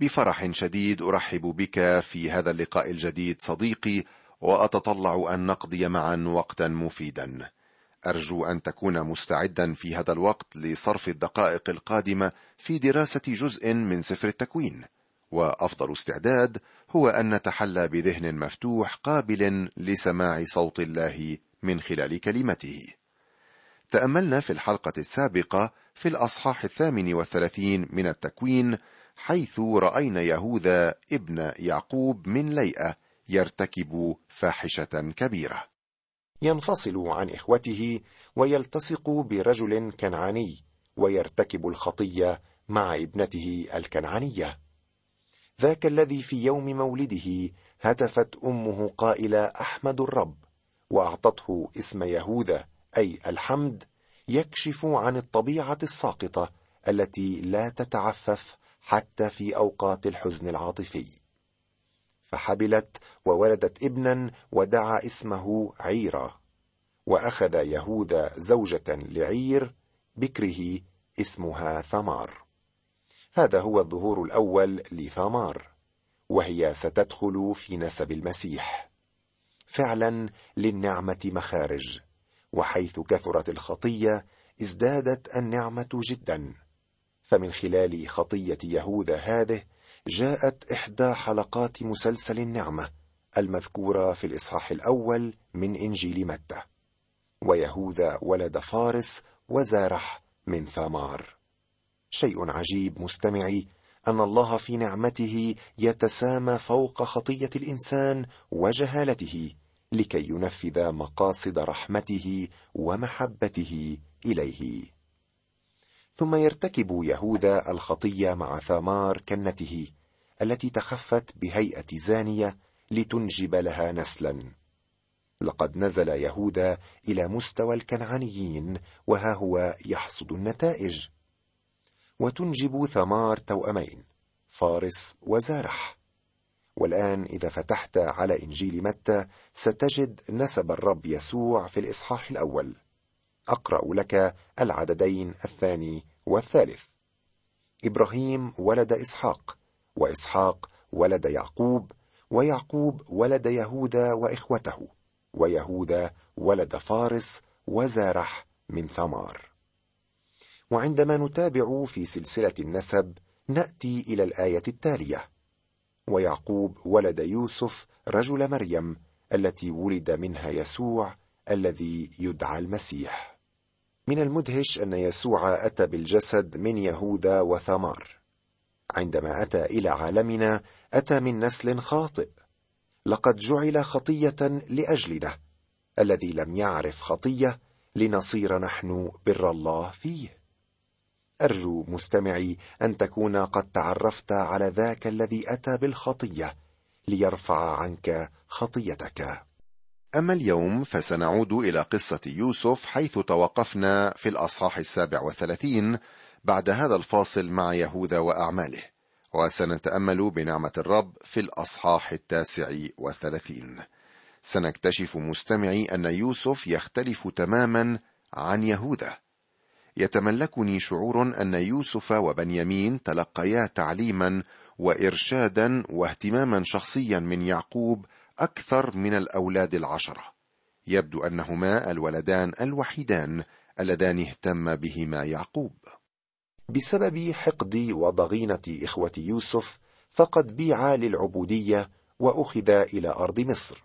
بفرح شديد أرحب بك في هذا اللقاء الجديد صديقي وأتطلع أن نقضي معا وقتا مفيدا. أرجو أن تكون مستعدا في هذا الوقت لصرف الدقائق القادمة في دراسة جزء من سفر التكوين. وأفضل استعداد هو أن نتحلى بذهن مفتوح قابل لسماع صوت الله من خلال كلمته. تأملنا في الحلقة السابقة في الأصحاح الثامن والثلاثين من التكوين حيث رأينا يهوذا ابن يعقوب من ليئة يرتكب فاحشة كبيرة. ينفصل عن إخوته ويلتصق برجل كنعاني ويرتكب الخطية مع ابنته الكنعانية. ذاك الذي في يوم مولده هتفت أمه قائلة أحمد الرب وأعطته اسم يهوذا أي الحمد يكشف عن الطبيعة الساقطة التي لا تتعفف حتى في أوقات الحزن العاطفي. فحبلت وولدت ابنا ودعا اسمه عيرا وأخذ يهوذا زوجة لعير بكره اسمها ثمار. هذا هو الظهور الأول لثمار وهي ستدخل في نسب المسيح. فعلا للنعمة مخارج وحيث كثرت الخطية ازدادت النعمة جدا. فمن خلال خطية يهوذا هذه جاءت إحدى حلقات مسلسل النعمة المذكورة في الإصحاح الأول من إنجيل متى. ويهوذا ولد فارس وزارح من ثمار. شيء عجيب مستمعي أن الله في نعمته يتسامى فوق خطية الإنسان وجهالته لكي ينفذ مقاصد رحمته ومحبته إليه. ثم يرتكب يهوذا الخطية مع ثمار كنته التي تخفت بهيئة زانية لتنجب لها نسلا. لقد نزل يهوذا إلى مستوى الكنعانيين وها هو يحصد النتائج. وتنجب ثمار توأمين فارس وزارح. والآن إذا فتحت على إنجيل متى ستجد نسب الرب يسوع في الإصحاح الأول. أقرأ لك العددين الثاني والثالث. إبراهيم ولد إسحاق وإسحاق ولد يعقوب ويعقوب ولد يهوذا وإخوته ويهوذا ولد فارس وزارح من ثمار. وعندما نتابع في سلسلة النسب نأتي إلى الآية التالية. ويعقوب ولد يوسف رجل مريم التي ولد منها يسوع الذي يدعى المسيح. من المدهش أن يسوع أتى بالجسد من يهوذا وثمار. عندما أتى إلى عالمنا أتى من نسل خاطئ. لقد جعل خطية لأجلنا الذي لم يعرف خطية لنصير نحن بر الله فيه. أرجو مستمعي أن تكون قد تعرفت على ذاك الذي أتى بالخطية ليرفع عنك خطيتك. أما اليوم فسنعود إلى قصة يوسف حيث توقفنا في الأصحاح السابع والثلاثين بعد هذا الفاصل مع يهوذا وأعماله وسنتأمل بنعمة الرب في الأصحاح التاسع والثلاثين. سنكتشف مستمعي أن يوسف يختلف تماما عن يهوذا. يتملكني شعور أن يوسف وبنيامين تلقيا تعليما وارشادا واهتماما شخصيا من يعقوب أكثر من الأولاد العشرة. يبدو أنهما الولدان الوحيدان اللذان اهتم بهما يعقوب. بسبب حقد وضغينة إخوة يوسف فقد بيع للعبودية وأخذ إلى أرض مصر.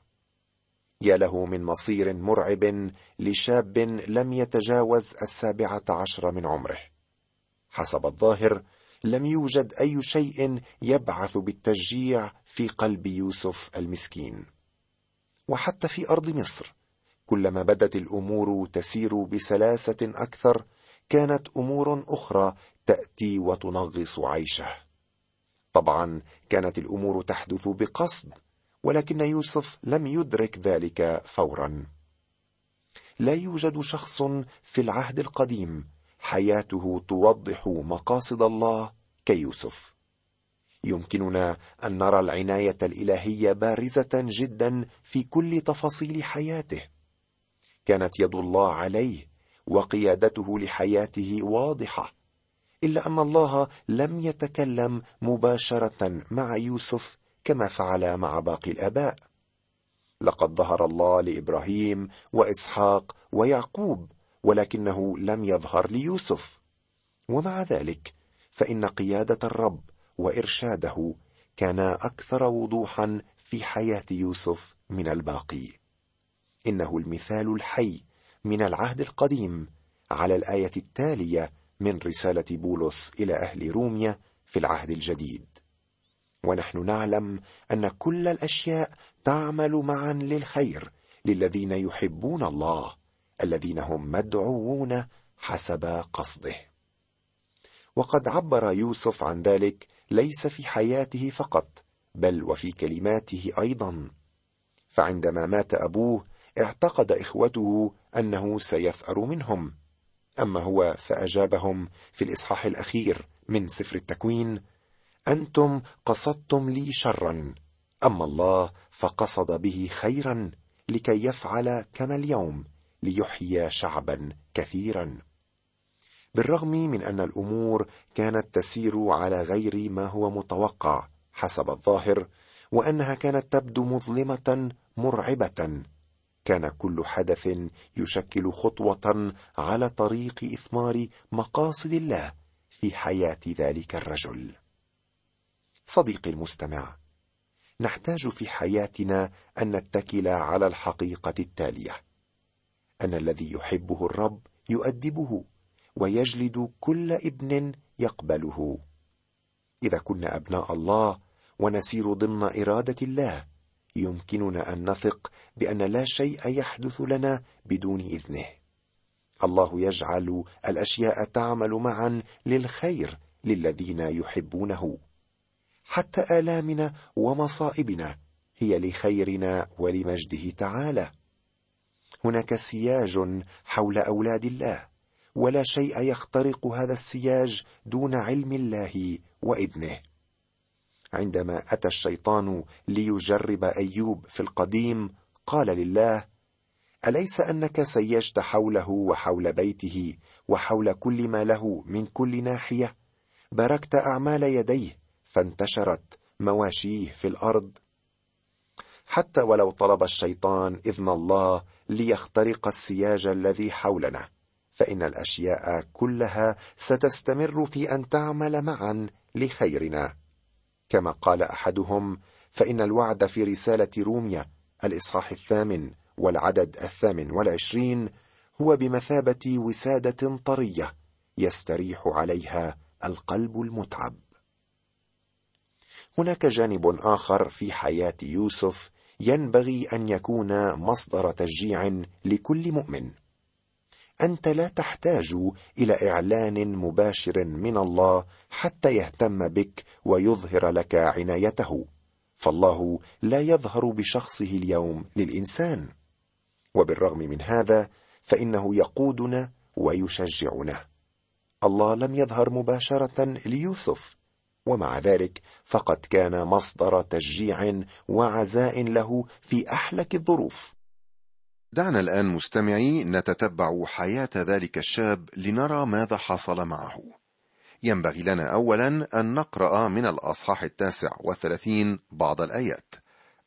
يا له من مصير مرعب لشاب لم يتجاوز السابعة عشر من عمره. حسب الظاهر لم يوجد أي شيء يبعث بالتشجيع في قلب يوسف المسكين. وحتى في أرض مصر كلما بدت الأمور تسير بسلاسة أكثر كانت أمور أخرى تأتي وتنغص عيشه. طبعا كانت الأمور تحدث بقصد ولكن يوسف لم يدرك ذلك فورا. لا يوجد شخص في العهد القديم حياته توضح مقاصد الله كيوسف. يمكننا أن نرى العناية الإلهية بارزة جدا في كل تفاصيل حياته. كانت يد الله عليه وقيادته لحياته واضحة إلا أن الله لم يتكلم مباشرة مع يوسف كما فعل مع باقي الآباء. لقد ظهر الله لإبراهيم وإسحاق ويعقوب ولكنه لم يظهر ليوسف. ومع ذلك فإن قيادة الرب وإرشاده كان أكثر وضوحا في حياة يوسف من الباقي. إنه المثال الحي من العهد القديم على الآية التالية من رسالة بولس إلى أهل روميا في العهد الجديد. ونحن نعلم أن كل الأشياء تعمل معا للخير للذين يحبون الله. الذين هم مدعوون حسب قصده. وقد عبر يوسف عن ذلك ليس في حياته فقط بل وفي كلماته أيضا. فعندما مات أبوه اعتقد إخوته أنه سيثأر منهم. أما هو فأجابهم في الإصحاح الأخير من سفر التكوين أنتم قصدتم لي شرا أما الله فقصد به خيرا لكي يفعل كما اليوم. ليحيي شعبا كثيرا. بالرغم من أن الأمور كانت تسير على غير ما هو متوقع حسب الظاهر وأنها كانت تبدو مظلمة مرعبة كان كل حدث يشكل خطوة على طريق إثمار مقاصد الله في حياة ذلك الرجل. صديقي المستمع نحتاج في حياتنا أن نتكل على الحقيقة التالية. أن الذي يحبه الرب يؤدبه ويجلد كل ابن يقبله. إذا كنا أبناء الله ونسير ضمن إرادة الله يمكننا أن نثق بأن لا شيء يحدث لنا بدون إذنه. الله يجعل الأشياء تعمل معا للخير للذين يحبونه. حتى آلامنا ومصائبنا هي لخيرنا ولمجده تعالى. هناك سياج حول أولاد الله ولا شيء يخترق هذا السياج دون علم الله وإذنه. عندما أتى الشيطان ليجرب أيوب في القديم قال لله أليس أنك سيجت حوله وحول بيته وحول كل ما له من كل ناحية؟ باركت أعمال يديه فانتشرت مواشيه في الأرض. حتى ولو طلب الشيطان إذن الله ليخترق السياج الذي حولنا فإن الأشياء كلها ستستمر في أن تعمل معا لخيرنا. كما قال أحدهم فإن الوعد في رسالة روميا الإصحاح الثامن والعدد الثامن والعشرين هو بمثابة وسادة طرية يستريح عليها القلب المتعب. هناك جانب آخر في حياة يوسف ينبغي أن يكون مصدر تشجيع لكل مؤمن. أنت لا تحتاج إلى إعلان مباشر من الله حتى يهتم بك ويظهر لك عنايته. فالله لا يظهر بشخصه اليوم للإنسان. وبالرغم من هذا فإنه يقودنا ويشجعنا. الله لم يظهر مباشرة ليوسف. ومع ذلك فقد كان مصدر تشجيع وعزاء له في أحلك الظروف دعنا الآن مستمعي نتتبع حياة ذلك الشاب لنرى ماذا حصل معه. ينبغي لنا أولا أن نقرأ من الأصحاح التاسع والثلاثين بعض الآيات.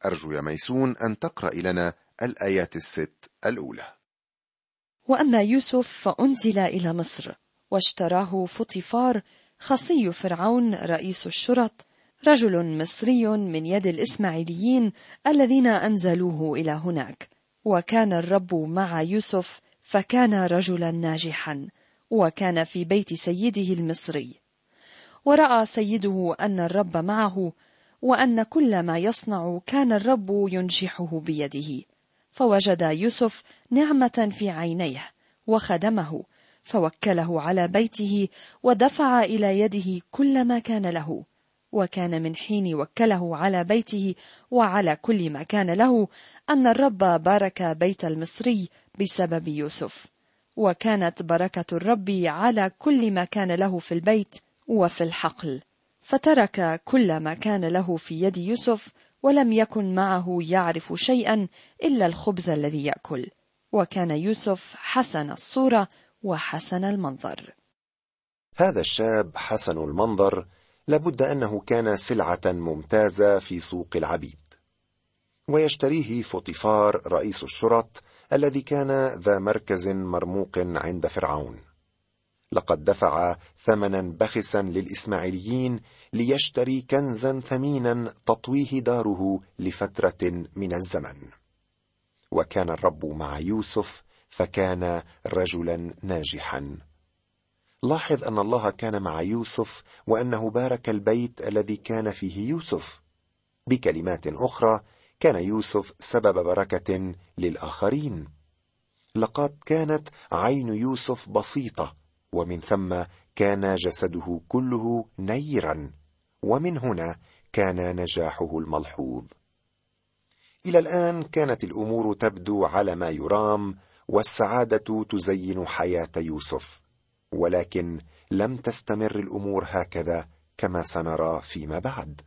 أرجو يا ميسون أن تقرأ لنا الآيات الست الأولى. وأما يوسف فأنزل إلى مصر، واشتراه فطفار خصي فرعون رئيس الشرط، رجل مصري من يد الإسماعيليين الذين أنزلوه إلى هناك. وكان الرب مع يوسف فكان رجلا ناجحا وكان في بيت سيده المصري ورأى سيده أن الرب معه وأن كل ما يصنع كان الرب ينجحه بيده فوجد يوسف نعمة في عينيه وخدمه فوكله على بيته ودفع إلى يده كل ما كان له. وكان من حين وكله على بيته وعلى كل ما كان له أن الرب بارك بيت المصري بسبب يوسف. وكانت بركة الرب على كل ما كان له في البيت وفي الحقل. فترك كل ما كان له في يد يوسف ولم يكن معه يعرف شيئا إلا الخبز الذي يأكل. وكان يوسف حسن الصورة وحسن المنظر. هذا الشاب حسن المنظر لابد أنه كان سلعة ممتازة في سوق العبيد. ويشتريه فوطيفار رئيس الشرط الذي كان ذا مركز مرموق عند فرعون. لقد دفع ثمنا بخسا للإسماعيليين ليشتري كنزا ثمينا تطويه داره لفترة من الزمن. وكان الرب مع يوسف فكان رجلا ناجحا. لاحظ أن الله كان مع يوسف وأنه بارك البيت الذي كان فيه يوسف. بكلمات أخرى كان يوسف سبب بركة للآخرين. لقد كانت عين يوسف بسيطة ومن ثم كان جسده كله نيرا ومن هنا كان نجاحه الملحوظ. إلى الآن كانت الأمور تبدو على ما يرام والسعادة تزين حياة يوسف ولكن لم تستمر الأمور هكذا كما سنرى فيما بعد.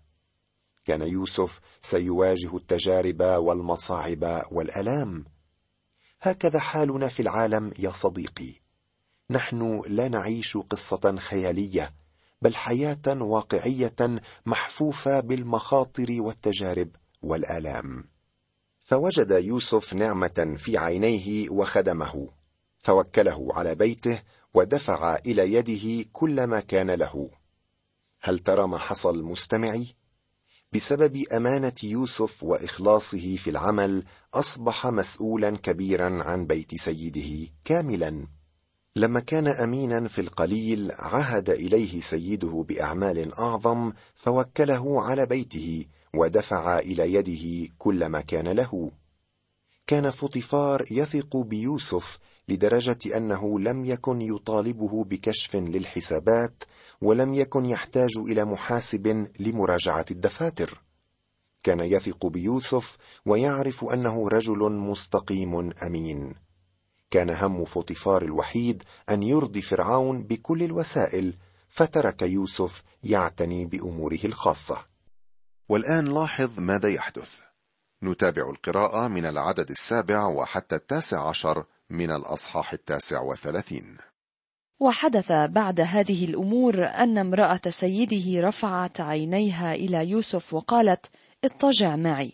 كان يوسف سيواجه التجارب والمصاعب والألام. هكذا حالنا في العالم يا صديقي. نحن لا نعيش قصة خيالية بل حياة واقعية محفوفة بالمخاطر والتجارب والألام. فوجد يوسف نعمة في عينيه وخدمه فوكله على بيته ودفع إلى يده كل ما كان له. هل ترى ما حصل مستمعي؟ بسبب أمانة يوسف وإخلاصه في العمل أصبح مسؤولا كبيرا عن بيت سيده كاملا. لما كان امينا في القليل عهد إليه سيده بأعمال أعظم فوكله على بيته ودفع إلى يده كل ما كان له. كان فطفار يثق بيوسف لدرجة أنه لم يكن يطالبه بكشف للحسابات ولم يكن يحتاج إلى محاسب لمراجعة الدفاتر. كان يثق بيوسف ويعرف أنه رجل مستقيم أمين. كان هم فطفار الوحيد أن يرضي فرعون بكل الوسائل فترك يوسف يعتني بأموره الخاصة. والآن لاحظ ماذا يحدث. نتابع القراءة من العدد السابع وحتى التاسع عشر من الأصحاح التاسع وثلاثين. وحدث بعد هذه الأمور أن امرأة سيده رفعت عينيها إلى يوسف وقالت اضطجع معي.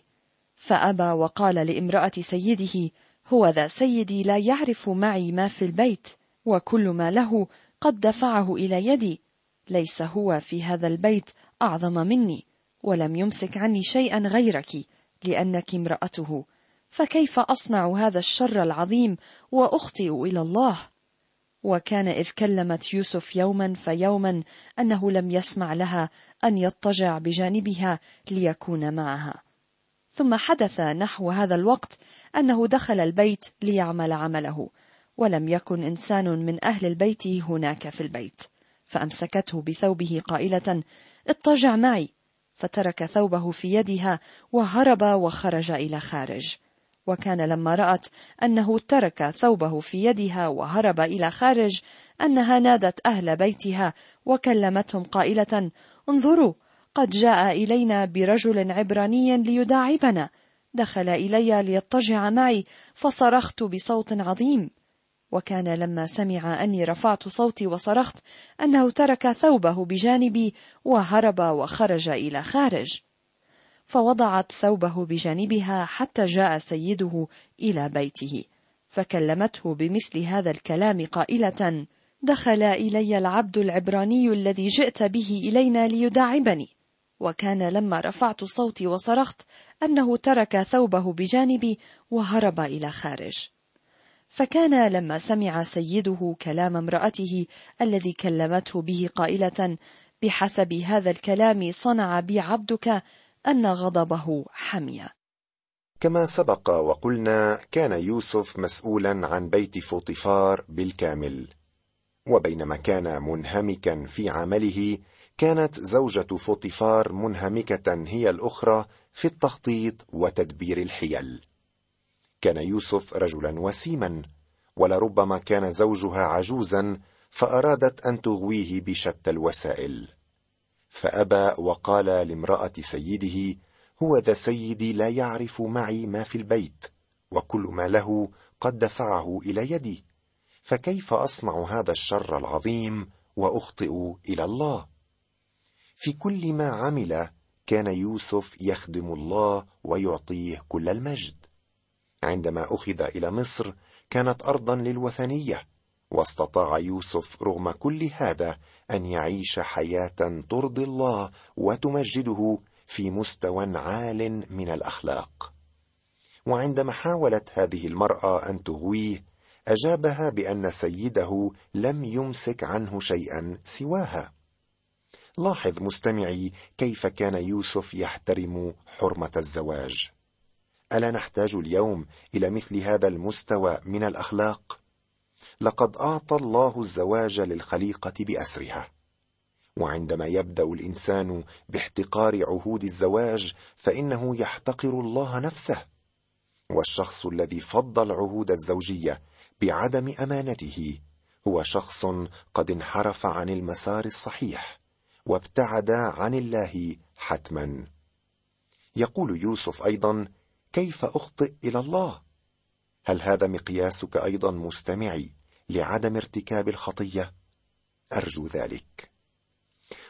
فأبى وقال لامرأة سيده هو ذا سيدي لا يعرف معي ما في البيت وكل ما له قد دفعه إلى يدي ليس هو في هذا البيت أعظم مني. ولم يمسك عني شيئا غيرك لأنك امرأته. فكيف أصنع هذا الشر العظيم وأخطئ إلى الله؟ وكان إذ كلمت يوسف يوما فيوما أنه لم يسمع لها أن يضطجع بجانبها ليكون معها. ثم حدث نحو هذا الوقت أنه دخل البيت ليعمل عمله ولم يكن إنسان من أهل البيت هناك في البيت. فأمسكته بثوبه قائلة اضطجع معي. فترك ثوبه في يدها وهرب وخرج إلى خارج. وكان لما رأت أنه ترك ثوبه في يدها وهرب إلى خارج أنها نادت أهل بيتها وكلمتهم قائلة انظروا قد جاء إلينا برجل عبراني ليداعبنا. دخل إلي ليضطجع معي فصرخت بصوت عظيم. وكان لما سمع أني رفعت صوتي وصرخت أنه ترك ثوبه بجانبي وهرب وخرج إلى خارج. فوضعت ثوبه بجانبها حتى جاء سيده إلى بيته فكلمته بمثل هذا الكلام قائلة دخل إلي العبد العبراني الذي جئت به إلينا ليداعبني وكان لما رفعت صوتي وصرخت أنه ترك ثوبه بجانبي وهرب إلى خارج. فكان لما سمع سيده كلام امرأته الذي كلمته به قائلة بحسب هذا الكلام صنع بي عبدك أن غضبه حمي كما سبق وقلنا كان يوسف مسؤولا عن بيت فوطفار بالكامل. وبينما كان منهمكا في عمله كانت زوجة فوطفار منهمكة هي الأخرى في التخطيط وتدبير الحيل. كان يوسف رجلا وسيما ولربما كان زوجها عجوزا فأرادت أن تغويه بشتى الوسائل. فأبى وقال لامرأة سيده هو ذا سيدي لا يعرف معي ما في البيت وكل ما له قد دفعه إلى يدي فكيف أصنع هذا الشر العظيم وأخطئ إلى الله؟ في كل ما عمل كان يوسف يخدم الله ويعطيه كل المجد. عندما أخذ إلى مصر كانت ارضا للوثنية واستطاع يوسف رغم كل هذا أن يعيش حياة ترضي الله وتمجده في مستوى عال من الأخلاق. وعندما حاولت هذه المرأة أن تغويه أجابها بأن سيده لم يمسك عنه شيئا سواها. لاحظ مستمعي كيف كان يوسف يحترم حرمة الزواج. ألا نحتاج اليوم إلى مثل هذا المستوى من الأخلاق؟ لقد أعطى الله الزواج للخليقة بأسرها. وعندما يبدأ الإنسان باحتقار عهود الزواج فإنه يحتقر الله نفسه. والشخص الذي فضل عهود الزوجية بعدم أمانته هو شخص قد انحرف عن المسار الصحيح وابتعد عن الله حتما. يقول يوسف أيضا كيف أخطئ إلى الله؟ هل هذا مقياسك أيضا مستمعي لعدم ارتكاب الخطية؟ أرجو ذلك.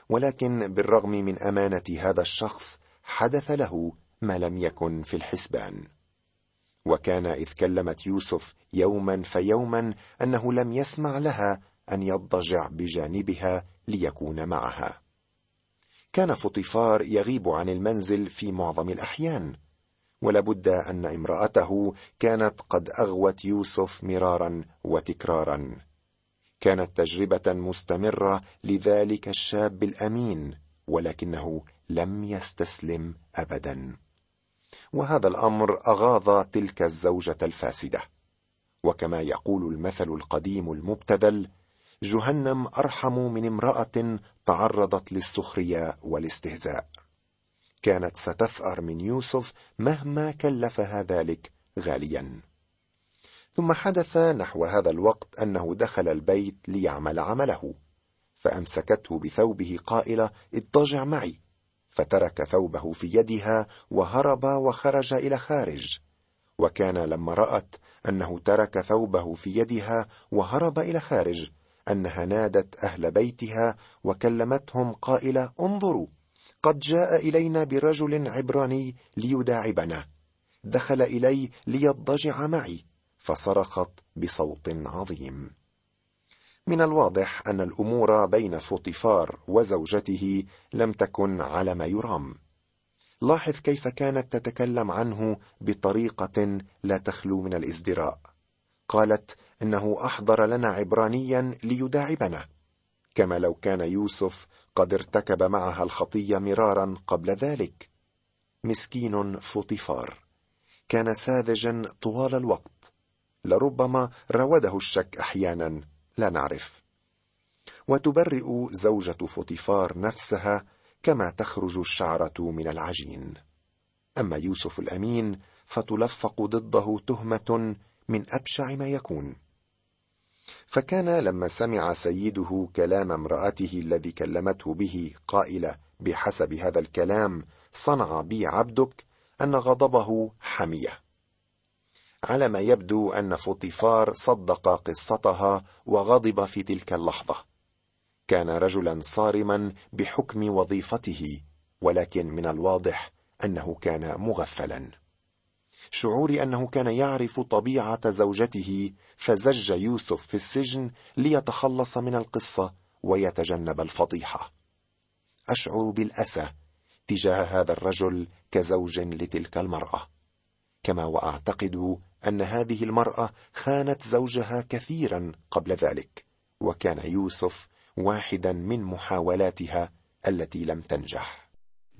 ولكن بالرغم من أمانة هذا الشخص حدث له ما لم يكن في الحسبان. وكان إذ كلمت يوسف يوما فيوما أنه لم يسمع لها أن يضجع بجانبها ليكون معها. كان فطيفار يغيب عن المنزل في معظم الأحيان. ولابد أن امرأته كانت قد أغوت يوسف مرارا وتكرارا. كانت تجربة مستمرة لذلك الشاب الأمين ولكنه لم يستسلم ابدا. وهذا الأمر أغاظ تلك الزوجة الفاسدة. وكما يقول المثل القديم المبتذل جهنم أرحم من امرأة تعرضت للسخرية والاستهزاء. كانت ستثأر من يوسف مهما كلفها ذلك غاليا. ثم حدث نحو هذا الوقت أنه دخل البيت ليعمل عمله فأمسكته بثوبه قائلة اضطجع معي. فترك ثوبه في يدها وهرب وخرج إلى خارج. وكان لما رأت أنه ترك ثوبه في يدها وهرب إلى خارج أنها نادت أهل بيتها وكلمتهم قائلة انظروا. قد جاء إلينا برجل عبراني ليداعبنا. دخل إلي ليضجع معي فصرخت بصوت عظيم. من الواضح أن الأمور بين فطفار وزوجته لم تكن على ما يرام. لاحظ كيف كانت تتكلم عنه بطريقة لا تخلو من الازدراء. قالت إنه أحضر لنا عبرانيا ليداعبنا. كما لو كان يوسف قد ارتكب معها الخطيه مرارا قبل ذلك. مسكين فطفار كان ساذجا طوال الوقت. لربما راوده الشك أحيانا لا نعرف. وتبرئ زوجة فطفار نفسها كما تخرج الشعرة من العجين. أما يوسف الأمين فتلفق ضده تهمة من أبشع ما يكون. فكان لما سمع سيده كلام امرأته الذي كلمته به قائلة بحسب هذا الكلام صنع بي عبدك أن غضبه حمية. على ما يبدو أن فطيفار صدق قصتها وغضب في تلك اللحظة. كان رجلا صارما بحكم وظيفته ولكن من الواضح أنه كان مغفلا. شعوري أنه كان يعرف طبيعة زوجته فزج يوسف في السجن ليتخلص من القصة ويتجنب الفضيحة. أشعر بالأسى تجاه هذا الرجل كزوج لتلك المرأة. كما وأعتقد أن هذه المرأة خانت زوجها كثيرا قبل ذلك وكان يوسف واحدا من محاولاتها التي لم تنجح.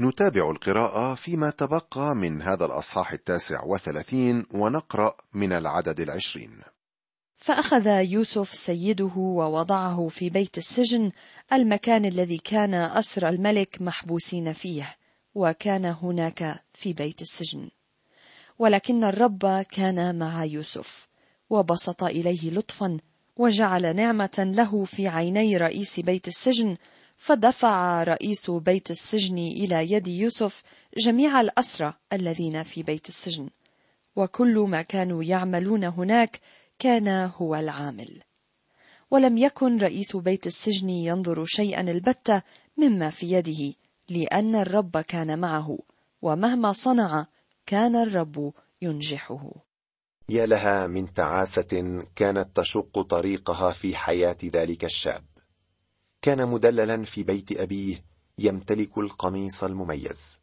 نتابع القراءة فيما تبقى من هذا الأصحاح التاسع وثلاثين ونقرأ من العدد العشرين. فأخذ يوسف سيده ووضعه في بيت السجن المكان الذي كان أسر الملك محبوسين فيه وكان هناك في بيت السجن. ولكن الرب كان مع يوسف وبسط إليه لطفا وجعل نعمة له في عيني رئيس بيت السجن فدفع رئيس بيت السجن إلى يد يوسف جميع الأسرى الذين في بيت السجن. وكل ما كانوا يعملون هناك كان هو العامل. ولم يكن رئيس بيت السجن ينظر شيئا البتة مما في يده لأن الرب كان معه ومهما صنع كان الرب ينجحه. يا لها من تعاسة كانت تشق طريقها في حياة ذلك الشاب. كان مدللا في بيت أبيه يمتلك القميص المميز.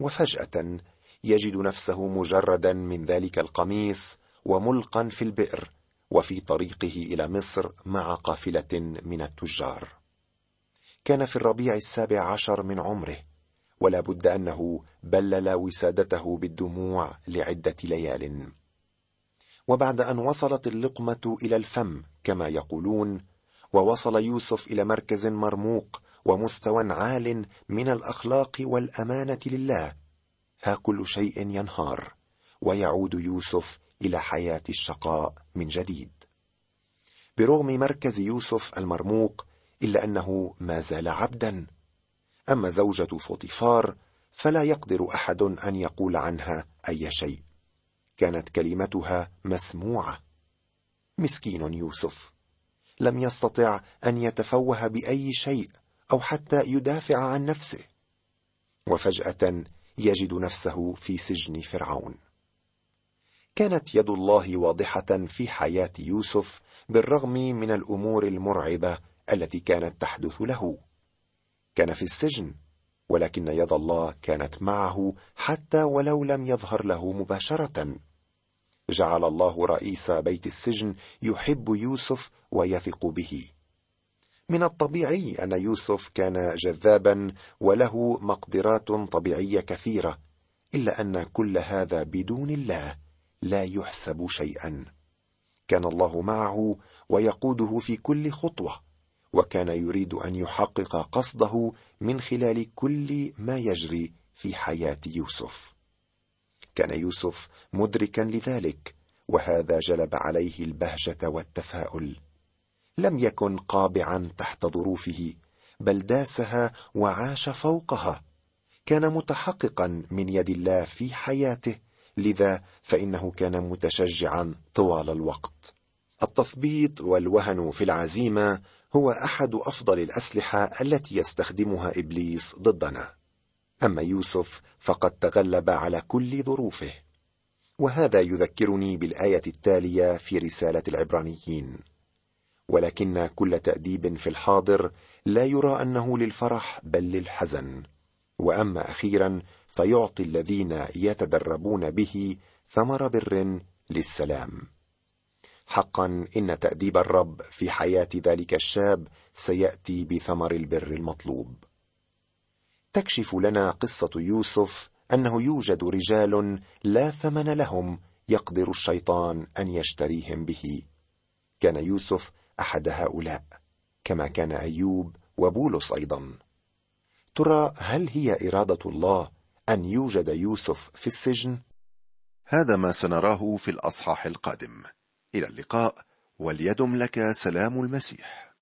وفجأة يجد نفسه مجردا من ذلك القميص وملقا في البئر وفي طريقه إلى مصر مع قافلة من التجار. كان في الربيع السابع عشر من عمره ولا بد أنه بلل وسادته بالدموع لعدة ليال. وبعد أن وصلت اللقمة إلى الفم كما يقولون ووصل يوسف إلى مركز مرموق ومستوى عال من الأخلاق والأمانة لله. ها كل شيء ينهار ويعود يوسف إلى حياة الشقاء من جديد. برغم مركز يوسف المرموق إلا أنه ما زال عبدا. أما زوجة فوطيفار فلا يقدر أحد أن يقول عنها أي شيء. كانت كلمتها مسموعة. مسكين يوسف. لم يستطع أن يتفوه بأي شيء أو حتى يدافع عن نفسه. وفجأة يجد نفسه في سجن فرعون. كانت يد الله واضحة في حياة يوسف بالرغم من الأمور المرعبة التي كانت تحدث له. كان في السجن ولكن يد الله كانت معه حتى ولو لم يظهر له مباشرة. جعل الله رئيس بيت السجن يحب يوسف ويثق به. من الطبيعي أن يوسف كان جذابا وله مقدرات طبيعية كثيرة إلا أن كل هذا بدون الله لا يحسب شيئا. كان الله معه ويقوده في كل خطوة وكان يريد أن يحقق قصده من خلال كل ما يجري في حياة يوسف. كان يوسف مدركا لذلك وهذا جلب عليه البهجة والتفاؤل. لم يكن قابعا تحت ظروفه بل داسها وعاش فوقها. كان متحققا من يد الله في حياته لذا فإنه كان متشجعا طوال الوقت. التثبيط والوهن في العزيمة هو أحد أفضل الأسلحة التي يستخدمها إبليس ضدنا. أما يوسف فقد تغلب على كل ظروفه. وهذا يذكرني بالآية التالية في رسالة العبرانيين. ولكن كل تأديب في الحاضر لا يرى أنه للفرح بل للحزن. وأما أخيرا فيعطي الذين يتدربون به ثمر بر للسلام. حقا إن تأديب الرب في حياة ذلك الشاب سيأتي بثمر البر المطلوب. تكشف لنا قصة يوسف أنه يوجد رجال لا ثمن لهم يقدر الشيطان أن يشتريهم به. كان يوسف أحد هؤلاء كما كان أيوب وبولس أيضا. ترى هل هي إرادة الله أن يوجد يوسف في السجن؟ هذا ما سنراه في الأصحاح القادم. إلى اللقاء وليدم لك سلام المسيح.